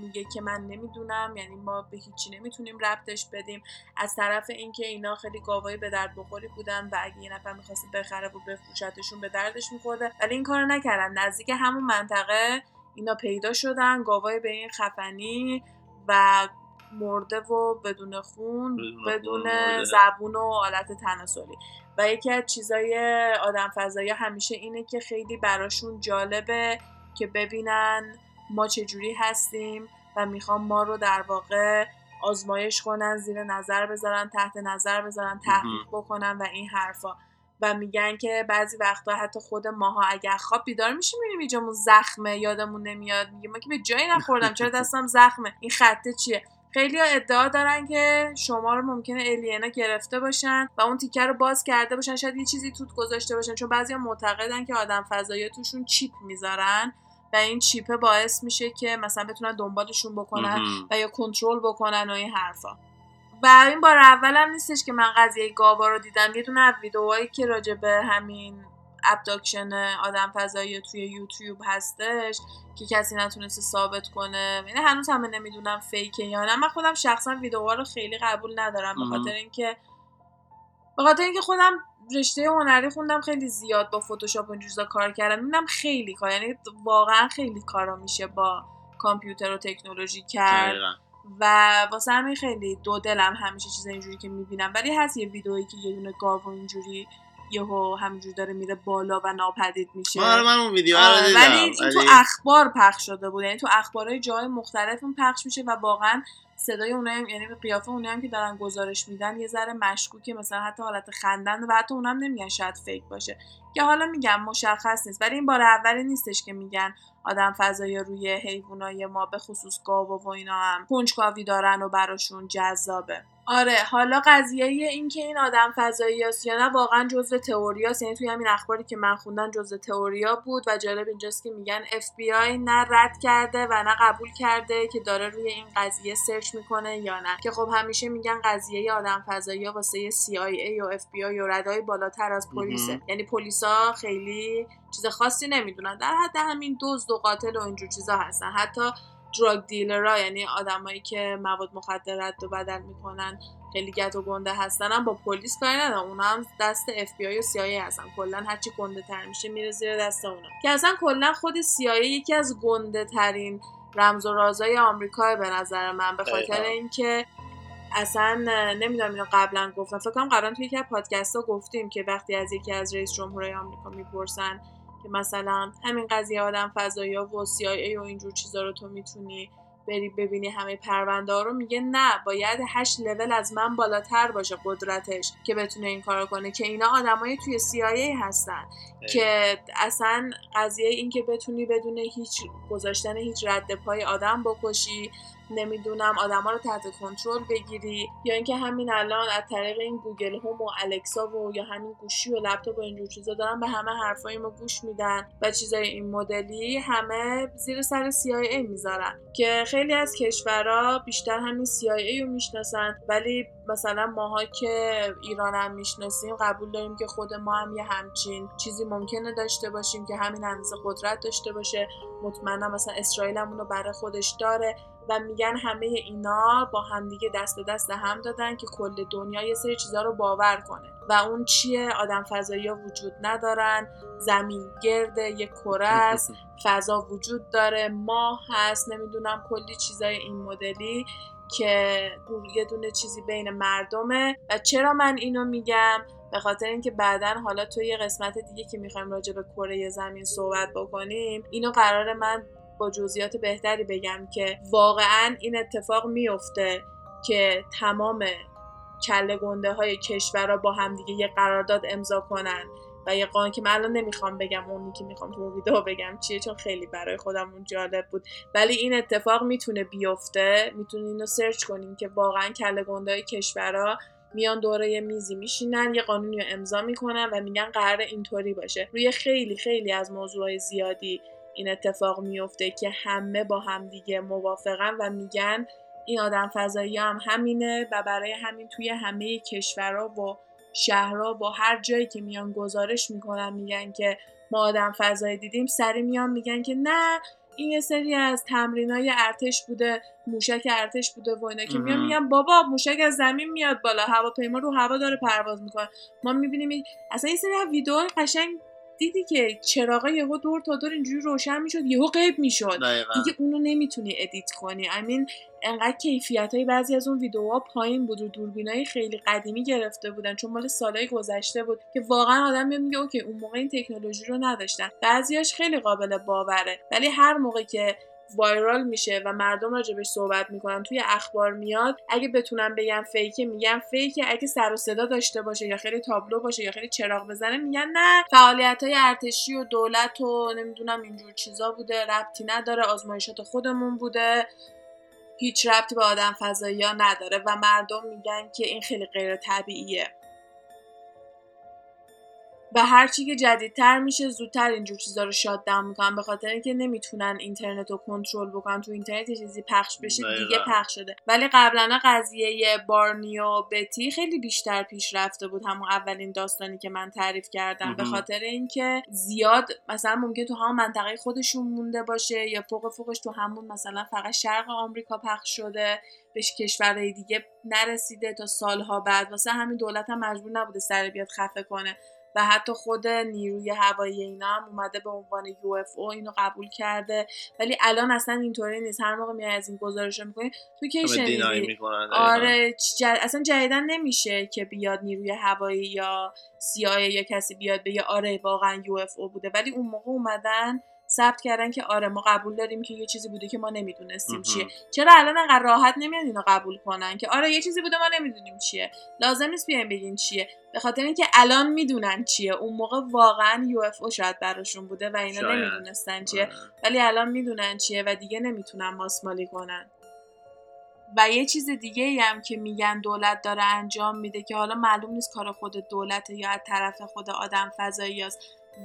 [SPEAKER 2] میگه که من نمی‌دونم یعنی ما به هیچی نمی‌تونیم ربطش بدیم. از طرف اینکه اینا خیلی گاوای به درد بخوری بودن و اگه یه نفر می‌خواسته بخره و بفروشتشون به دردش میخورده. ولی این کارو نکردن. نزدیک همون منطقه اینا پیدا شدن گاوای به این خفنی و مرده و بدون خون
[SPEAKER 1] بدون
[SPEAKER 2] بدون. زبون و آلت تناسلی. و یکی از چیزای آدم فضایی همیشه اینه که خیلی براشون جالبه که ببینن ما چجوری هستیم و می‌خوام ما رو در واقع آزمایش کنن زیر نظر بذارن تحت نظر بذارن تحقیق بکنن و این حرفا. و میگن که بعضی وقتا حتی خود ماها اگر خواب بیدار میشیم می‌بینیم اینجامون زخمه یادمون نمیاد. میگه ما که به جایی نخوردم چرا دستم زخمه؟ این خطه چیه؟ خیلی ادعا دارن که شما رو ممکنه الینا گرفته باشن و اون تیکه رو باز کرده باشن شاید یه چیزی توت گذاشته باشن. چون بعضیا معتقدن که آدم فضایی توشون چیپ می‌ذارن. و این چیپه باعث میشه که مثلا بتونن دنبالشون بکنن. و یا کنترل بکنن و این حرفا و این بار اولم نیستش که من قضیه گاوا رو دیدم یه دونه از ویدیوهایی که راجع به همین ابداکشن آدم فضایی توی یوتیوب هستش که کسی نتونسته ثابت کنه یعنی هنوز همه نمی‌دونم فیکه یا نه من خودم شخصا ویدیوها رو خیلی قبول ندارم به. خاطر اینکه به خاطر اینکه خودم رشته هنری خوندم خیلی زیاد با فتوشاپ و این چیزا کار کردم. می‌بینم خیلی کار یعنی واقعا خیلی کارا میشه با کامپیوتر و تکنولوژی کرد.
[SPEAKER 1] دقیقاً.
[SPEAKER 2] و واسه همین خیلی دو دلم همیشه چیز اینجوری که می‌بینم. ولی هست یه ویدئویی که یه دونه گاو اینجوری یهو همینجوری داره میره بالا و ناپدید میشه.
[SPEAKER 1] آره من اون ویدیو رو
[SPEAKER 2] آره،
[SPEAKER 1] دیدم
[SPEAKER 2] ولی این تو اخبار پخش شده بود. یعنی تو اخبارهای جای مختلف اون پخش میشه و واقعا صدای اونها هم یعنی قیافه اونها هم که دارن گزارش میدن یه ذره مشکوکه مثلا حتی حالت خندن و حتی اونم نمیگن شاید فیک باشه. که حالا میگم مشخص نیست ولی این بار اولی نیستش که میگن آدم فضایی روی حیوانای ما به خصوص گاو و اینا هم کنجکاوی دارن و براشون جذابه. آره حالا قضیه این که این آدم فضایی است یا نه واقعا جزء تئوریاست یعنی توی همین اخباری که من خوندم جزء تئوریا بود و جالب اینجاست که میگن FBI نه رد کرده و نه قبول کرده که داره روی این قضیه سرچ می‌کنه یا نه. که خب همیشه میگن قضیه آدم فضایی واسه CIA و FBI و ردای بالاتر از پلیسه. یعنی پلیسا خیلی چیز خاصی نمی‌دونن. در حد همین دزد و قاتل و اینجور چیزا هستن. حتی drug dealer ها یعنی آدمایی که مواد مخدر رد و بدل می‌کنن خیلی گت و گنده هستن هم با پلیس کاری ندارن. اونا هم دست اف بی آی و CIA هستن. کلا هرچی گنده تر میشه میره زیر دست اونا. که اصلا کلا خود CIA یکی از گنده ترین رمز و رازای آمریکا به نظر من به خاطر. اینکه اصلا نمی‌دونم اینو قبلا گفتم. فکر کنم قبلا توی یکی از پادکست ها گفتیم که وقتی از یکی از رئیس جمهورهای آمریکا می‌پرسن که مثلا همین قضیه آدم فضایی و CIA و اینجور چیزا رو تو می‌تونی بری ببینی همه پرونده ها رو میگه نه باید هشت لول از من بالاتر باشه قدرتش که بتونه این کارو کنه که اینا آدمای توی CIA هستن که اصلا قضیه این که بتونی بدون هیچ گذاشتن هیچ رد پای آدم بکشی نمی‌دونم آدما رو تحت کنترل بگیری یا اینکه همین الان از طریق این گوگل هوم و الکسا و یا همین گوشی و لپتاپ و اینجور چیزا دارن به همه حرفای ما گوش میدن و چیزای این مدلی همه زیر سر CIA می‌ذارن که خیلی از کشورها بیشتر همین CIA رو می‌شناسن ولی مثلا ماها که ایران هم می‌شناسیم قبول داریم که خود ما هم یه همچین چیزی ممکنه داشته باشیم که همین اندازه قدرت داشته باشه. مطمئنم مثلا اسرائیل هم اونو برای خودش داره. و میگن همه اینا با همدیگه دست به دست هم دادن که کل دنیا یه سری چیزا رو باور کنه. و اون چیه؟ آدم فضایی ها وجود ندارن زمین گرده یه کره است فضا وجود داره ماه هست نمی‌دونم کلی چیزای این مدلی که یه دونه چیزی بین مردمه. و چرا من اینو میگم؟ به خاطر اینکه بعدا حالا توی یه قسمت دیگه که می‌خوایم راجع به کره زمین صحبت بکنیم اینو قرار من با جزئیات بهتری بگم که واقعا این اتفاق میفته که تمام کله گنده های کشورها با همدیگه یه قرارداد امضا کنن. و یه قانون که من الان نمی‌خوام بگم اونی که می‌خوام تو ویدیو بگم چیه چون خیلی برای خودمون جالب بود. ولی این اتفاق می‌تونه بیفته. می‌تونین اینو سرچ کنیم که واقعا کله گنده های کشورها میان دوره یه میزی میشینن یه قانونی رو امضا می‌کنن و میگن قرار اینطوری باشه. روی خیلی خیلی از موضوعهای زیادی این اتفاق میفته که همه با همدیگه موافقن و میگن این آدم فضایی هم همینه و برای همین توی همه کشورها و شهرها با هر جایی که میان گزارش می‌کنن میگن که ما آدم فضایی دیدیم سریع میان میگن که نه این یه سری از تمرین های ارتش بوده موشک ارتش بوده و اینا که میان میگن بابا موشک از زمین میاد بالا هواپیما رو هوا داره پرواز می‌کنه. ما می‌بینیم اصلا این سری ویدیو قشنگ دیدی که چراغ یهو دور تا دور اینجوری روشن می‌شد یهو غیب می‌شد. دیگه اونو نمی‌تونی edit کنی. امین انقدر کیفیت های بعضی از اون ویدیوها پایین بود و دوربینای خیلی قدیمی گرفته بودن چون مال سالهای گذشته بود که واقعا آدم میاد میگه okay اون موقع این تکنولوژی رو نداشتن. بعضیاش خیلی قابل باوره. ولی هر موقع که وایرال میشه و مردم راجبش صحبت می‌کنن توی اخبار میاد. اگه بتونم بگم فیکه میگم فیکه. اگه سر و صدا داشته باشه یا خیلی تابلو باشه یا خیلی چراغ بزنه میگن نه. فعالیت های ارتشی و دولت و نمی‌دونم اینجور چیزا بوده ربطی نداره. آزمایشات خودمون بوده. هیچ ربطی به آدم فضایی نداره و مردم میگن که این خیلی غیر طبیعیه. و هرچی که جدیدتر میشه زودتر اینجور چیزا رو شاد داون می‌کنن به خاطر اینکه نمی‌تونن اینترنت رو کنترل بکنن. تو اینترنت چیزی پخش بشه دیگه پخش شده. ولی قبلا قضیه بارنی و بتی خیلی بیشتر پیش رفته بود همون اولین داستانی که من تعریف کردم. به خاطر اینکه زیاد مثلا ممکن تو همون منطقه خودشون مونده باشه یا فوق فوقش تو همون مثلا فقط شرق آمریکا پخش شده بهش کشورهای دیگه نرسیده تا سالها بعد. واسه همین دولت هم مجبور نبوده سر بیاد خفه کنه. و حتی خود نیروی هوایی اینا هم اومده به عنوان یو اف او اینو قبول کرده. ولی الان اصلا اینطوری نیست. هر موقع میای از این گزارش می‌کنی تو که شنیدی؟ آره اصلا جدیدن نمیشه که بیاد نیروی هوایی یا سیای یا کسی بیاد به آره واقعا یو اف او بوده. ولی اون موقع اومدن ثبت کردن که آره ما قبول داریم که یه چیزی بوده که ما نمی‌دونستیم چیه. چرا الان انقدر راحت نمیان اینو قبول کنن که آره یه چیزی بوده ما نمی‌دونیم چیه. لازم نیست بیایم بگین چیه. به خاطر اینکه الان می‌دونن چیه. اون موقع واقعا یو اف او شاید براشون بوده و اینا نمی‌دونستن چیه. آره. ولی الان می‌دونن چیه و دیگه نمی‌تونن ماسمالی کنن. و یه چیز دیگه ای هم که میگن دولت داره انجام میده که حالا معلوم نیست کار خود دولت یا از طرف خود آدم فضایی است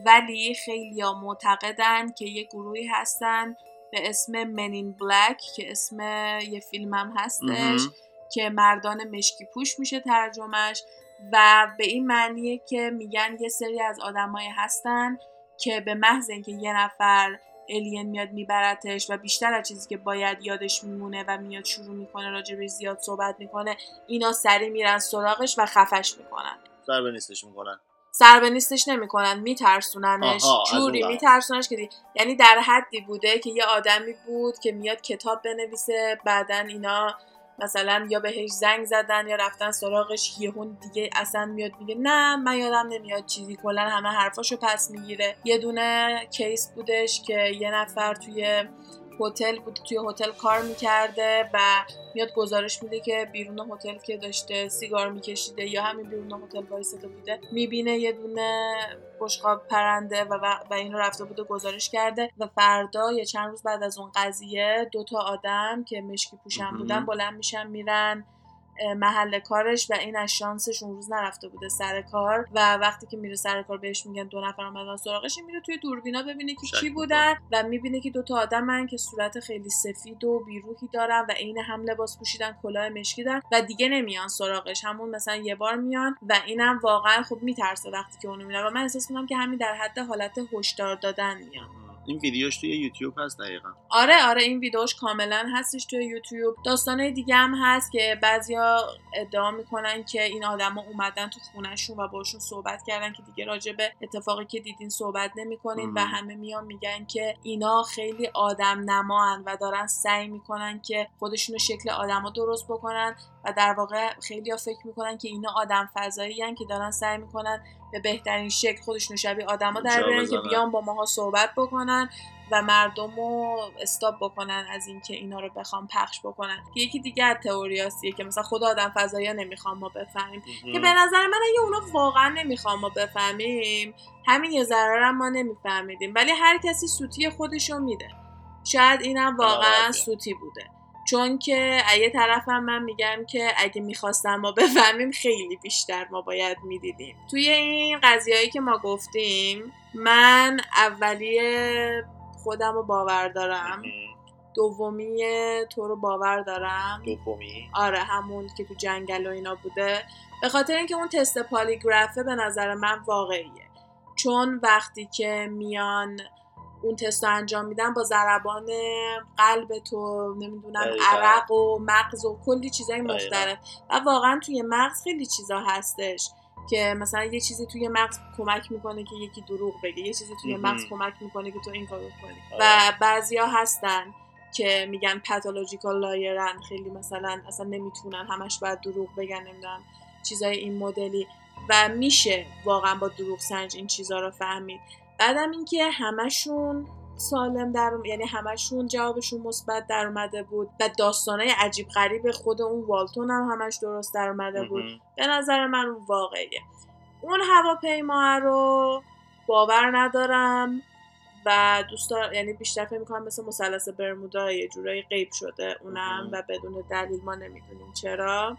[SPEAKER 2] ولی خیلی ها معتقدن که یه گروهی هستن به اسم منین بلک که اسم یه فیلم هم هستش که مردان مشکی پوش میشه ترجمهش و به این معنیه که میگن یه سری از آدمایی هستن که به محض اینکه یه نفر الین میاد میبرتش و بیشتر از چیزی که باید یادش میمونه و میاد شروع می‌کنه راجبش زیاد صحبت می‌کنه اینا سری میرن سراغش و خفش می‌کنن.
[SPEAKER 1] ضربه نیستش می‌کنن.
[SPEAKER 2] سربه نیستش نمی‌کنن میترسوننش. جوری میترسوننش که یعنی در حدی بوده که یه آدمی بود که میاد کتاب بنویسه بعدا اینا مثلا یا بهش زنگ زدن یا رفتن سراغش یهون دیگه اصلا میاد میگه نه من یادم نمیاد چیزی کلا همه حرفاشو پس می‌گیره. یه دونه کیس بودش که یه نفر توی هتل بوده توی هتل کار می‌کرده و میاد گزارش میده که بیرون هتل که داشته سیگار میکشیده یا همین بیرون هتل وایساده بوده می‌بینه یه دونه بشقاب پرنده و, و اینو رفته بوده گزارش کرده و فردا یا چند روز بعد از اون قضیه دوتا آدم که مشکی پوشن بودن بلند میشن میرن محل کارش و این از شانسش اون روز نرفته بوده سر کار و وقتی که میره سر کار بهش میگن دو نفر اومدن سراغش میره توی دوربینا ببینه که کی بودن و می‌بینه که دوتا آدمن که صورت خیلی سفید و بیروحی دارن و عین هم لباس پوشیدن کلاه مشکی دارن و دیگه نمیان سراغش. همون مثلا یه بار میان و اینم واقعا خب میترسه وقتی که اونو میره و من احساس می‌کنم که همین در حد حالت هشدار دادن میان.
[SPEAKER 1] این ویدیوش توی یوتیوب هست دقیقا.
[SPEAKER 2] آره آره این ویدیوش کاملا هستش توی یوتیوب. داستانه دیگه هم هست که بعضیا ادعا می‌کنن که این آدما اومدن تو خونهشون و باشون صحبت کردن که دیگه راجع به اتفاقی که دیدین صحبت نمی‌کنین و همه میان میگن که اینا خیلی آدم نمان و دارن سعی می‌کنن که خودشونو شکل آدما درست بکنن. و در واقع خیلی ها فکر می‌کنن که اینا آدم فضایی که دارن سعی می‌کنن به بهترین شکل خودشون شبیه آدما در بیارن که بیان با ماها صحبت بکنن و مردم رو استاب بکنن از اینکه اینا رو بخوام پخش بکنن. یکی دیگه از تئوریاسیه که مثلا خدا آدم فضایی نمی‌خوام ما بفهمیم. که به نظر من اگه اونا واقعا نمی‌خوام ما بفهمیم همین یه ضرر ما نمیفهمیدیم. ولی هر کسی سوتی خودشو میده. شاید اینم واقعا سوتی بوده. چون که یه طرفم من میگم که اگه می‌خواستم ما بفهمیم خیلی بیشتر ما باید می‌دیدیم. توی این قضیهایی که ما گفتیم من اولی خودم رو باور دارم. دومی تو رو باور دارم.
[SPEAKER 1] دومی؟
[SPEAKER 2] آره همون که تو جنگل و اینا بوده. به خاطر اینکه اون تست پالیگرافه به نظر من واقعیه. چون وقتی که میان اون تست رو انجام میدن با ضربان قلب تو نمی‌دونم عرق و مغز و کلی چیزای مختلف. و واقعا توی مغز خیلی چیزا هستش که مثلا یه چیزی توی مغز کمک می‌کنه که یکی دروغ بگه یه چیزی توی مغز کمک می‌کنه که تو این کارو کنی. و بعضیا هستن که میگن پاتولوژیکال لایرن خیلی مثلا اصلا نمی‌تونن همش باید دروغ بگن نمی‌دونم چیزای این مدلی. و میشه واقعا با دروغ سنج این چیزا رو فهمید. بعدم اینکه همشون سالم در یعنی همشون جوابشون مثبت در اومده بود و داستانای عجیب غریب خود اون والتون هم همش درست در اومده بود. به نظر من اون واقعیه. اون هواپیما رو باور ندارم و دوست یعنی بیشتر فکر می‌کنم مثل مثلث برمودا یه جورایی غیب شده. اونم و بدون دلیل ما نمی‌دونیم چرا.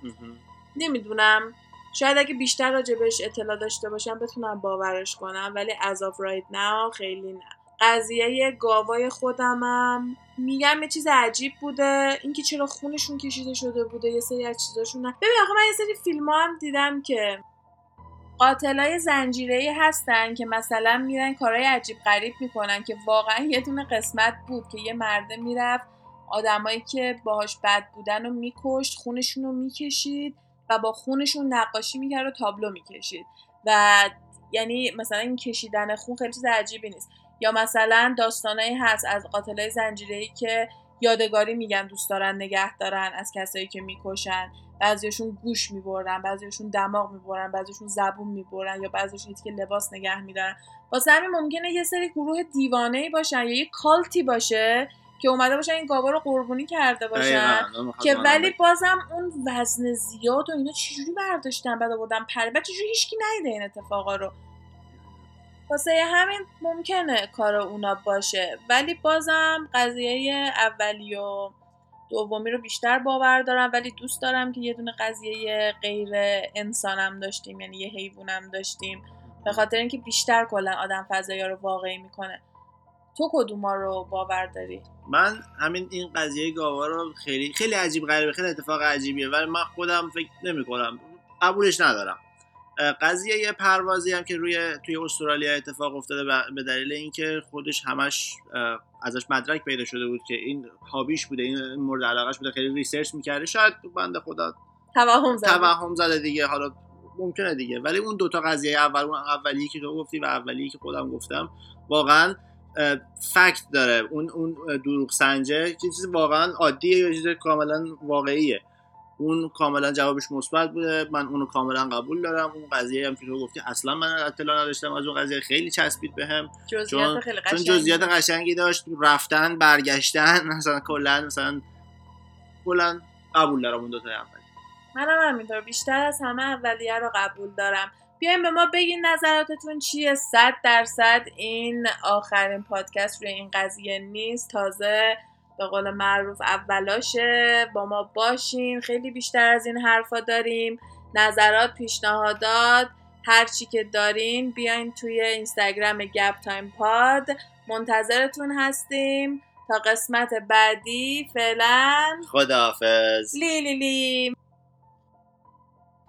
[SPEAKER 2] نمی‌دونم شاید اگه بیشتر راجبش اطلاع داشته باشم بتونم باورش کنم ولی از آف رایت ناو خیلی نه. قضیه گاوای خودمم میگم یه چیز عجیب بوده اینکه چرا خونشون کشیده شده بوده یه سری از چیزاشون نه. ببین آخه من یه سری فیلم هم دیدم که قاتلای زنجیره هستن که مثلا میرن کارهای عجیب غریب می‌کنن که واقعا یه دونه قسمت بود که یه مرده می‌رفت آدمایی که باهاش بد بودن رو میکشت خونشون رو می‌کشید. و با خونشون نقاشی می‌کرد و تابلو می‌کشید. و یعنی مثلا این کشیدن خون خیلی چیز عجیبی نیست. یا مثلا داستانایی هست از قاتلای زنجیره‌ای که یادگاری میگن دوست دارن نگه دارن از کسایی که می‌کشن. بعضیشون گوش می‌برن بعضیشون دماغ می‌برن بعضیشون زبون می‌برن یا بعضیشون که لباس نگه میدارن. واسه همین ممکنه یه سری گروه دیوانه ای باشن یا یه کالتی باشه که اومده باشن این گاوا رو قربونی کرده باشن که ولی بازم اون وزن زیاد و اینا چجوری برداشتن بعد آوردن پر بعد چجوری هیچکی نیده این اتفاقا رو. واسه همین ممکنه کار اونا باشه. ولی بازم قضیه اولی و دومی رو بیشتر باور دارم. ولی دوست دارم که یه دونه قضیه غیر انسانم داشتیم یعنی یه حیوانم داشتیم. به خاطر اینکه بیشتر کلا آدم فضایی رو واقعی می‌کنه. تو کدوما رو باور داری؟
[SPEAKER 1] من همین این قضیه گاوا رو خیلی خیلی عجیب غریبه خیلی اتفاق عجیبیه ولی من خودم فکر نمی کنم. قبولش ندارم. قضیه پروازی هم که روی توی استرالیا اتفاق افتاده به دلیل اینکه خودش همش ازش مدرک پیدا شده بود که این hobby ش بوده این مورد علاقش بوده خیلی research می‌کرده. شاید بنده خدا
[SPEAKER 2] توهم زده.
[SPEAKER 1] توهم زده دیگه حالا ممکنه دیگه. ولی اون دوتا قضیه اول اون اولی که تو گفتی و اولی که خودم گفتم واقعا fact داره. اون اون دروغ سنجه چیز واقعا عادیه یا چیز کاملا واقعیه. اون کاملا جوابش مثبت بوده. من اونو کاملا قبول دارم. اون قضیه هم که تو گفتی اصلا من اطلاع نداشتم از اون قضیه. خیلی چسبید بهم
[SPEAKER 2] جزئیات
[SPEAKER 1] چون
[SPEAKER 2] خیلی
[SPEAKER 1] چون جزئیات قشنگی داشت. رفتن برگشتن مثلا کلا مثلا کلا قبول دارم اون دو تا اول
[SPEAKER 2] منم همینطور. بیشتر از همه اولیه رو قبول دارم. بیاین به ما بگین نظراتتون چیه. صد درصد این آخرین پادکست روی این قضیه نیست. تازه به قول معروف اولاشه. با ما باشین. خیلی بیشتر از این حرفا داریم. نظرات پیشنهادات هر چی که دارین بیاین توی اینستاگرام گپ تایم پاد. منتظرتون هستیم. تا قسمت بعدی. فعلا
[SPEAKER 1] خداحافظ.
[SPEAKER 2] لی لی لی.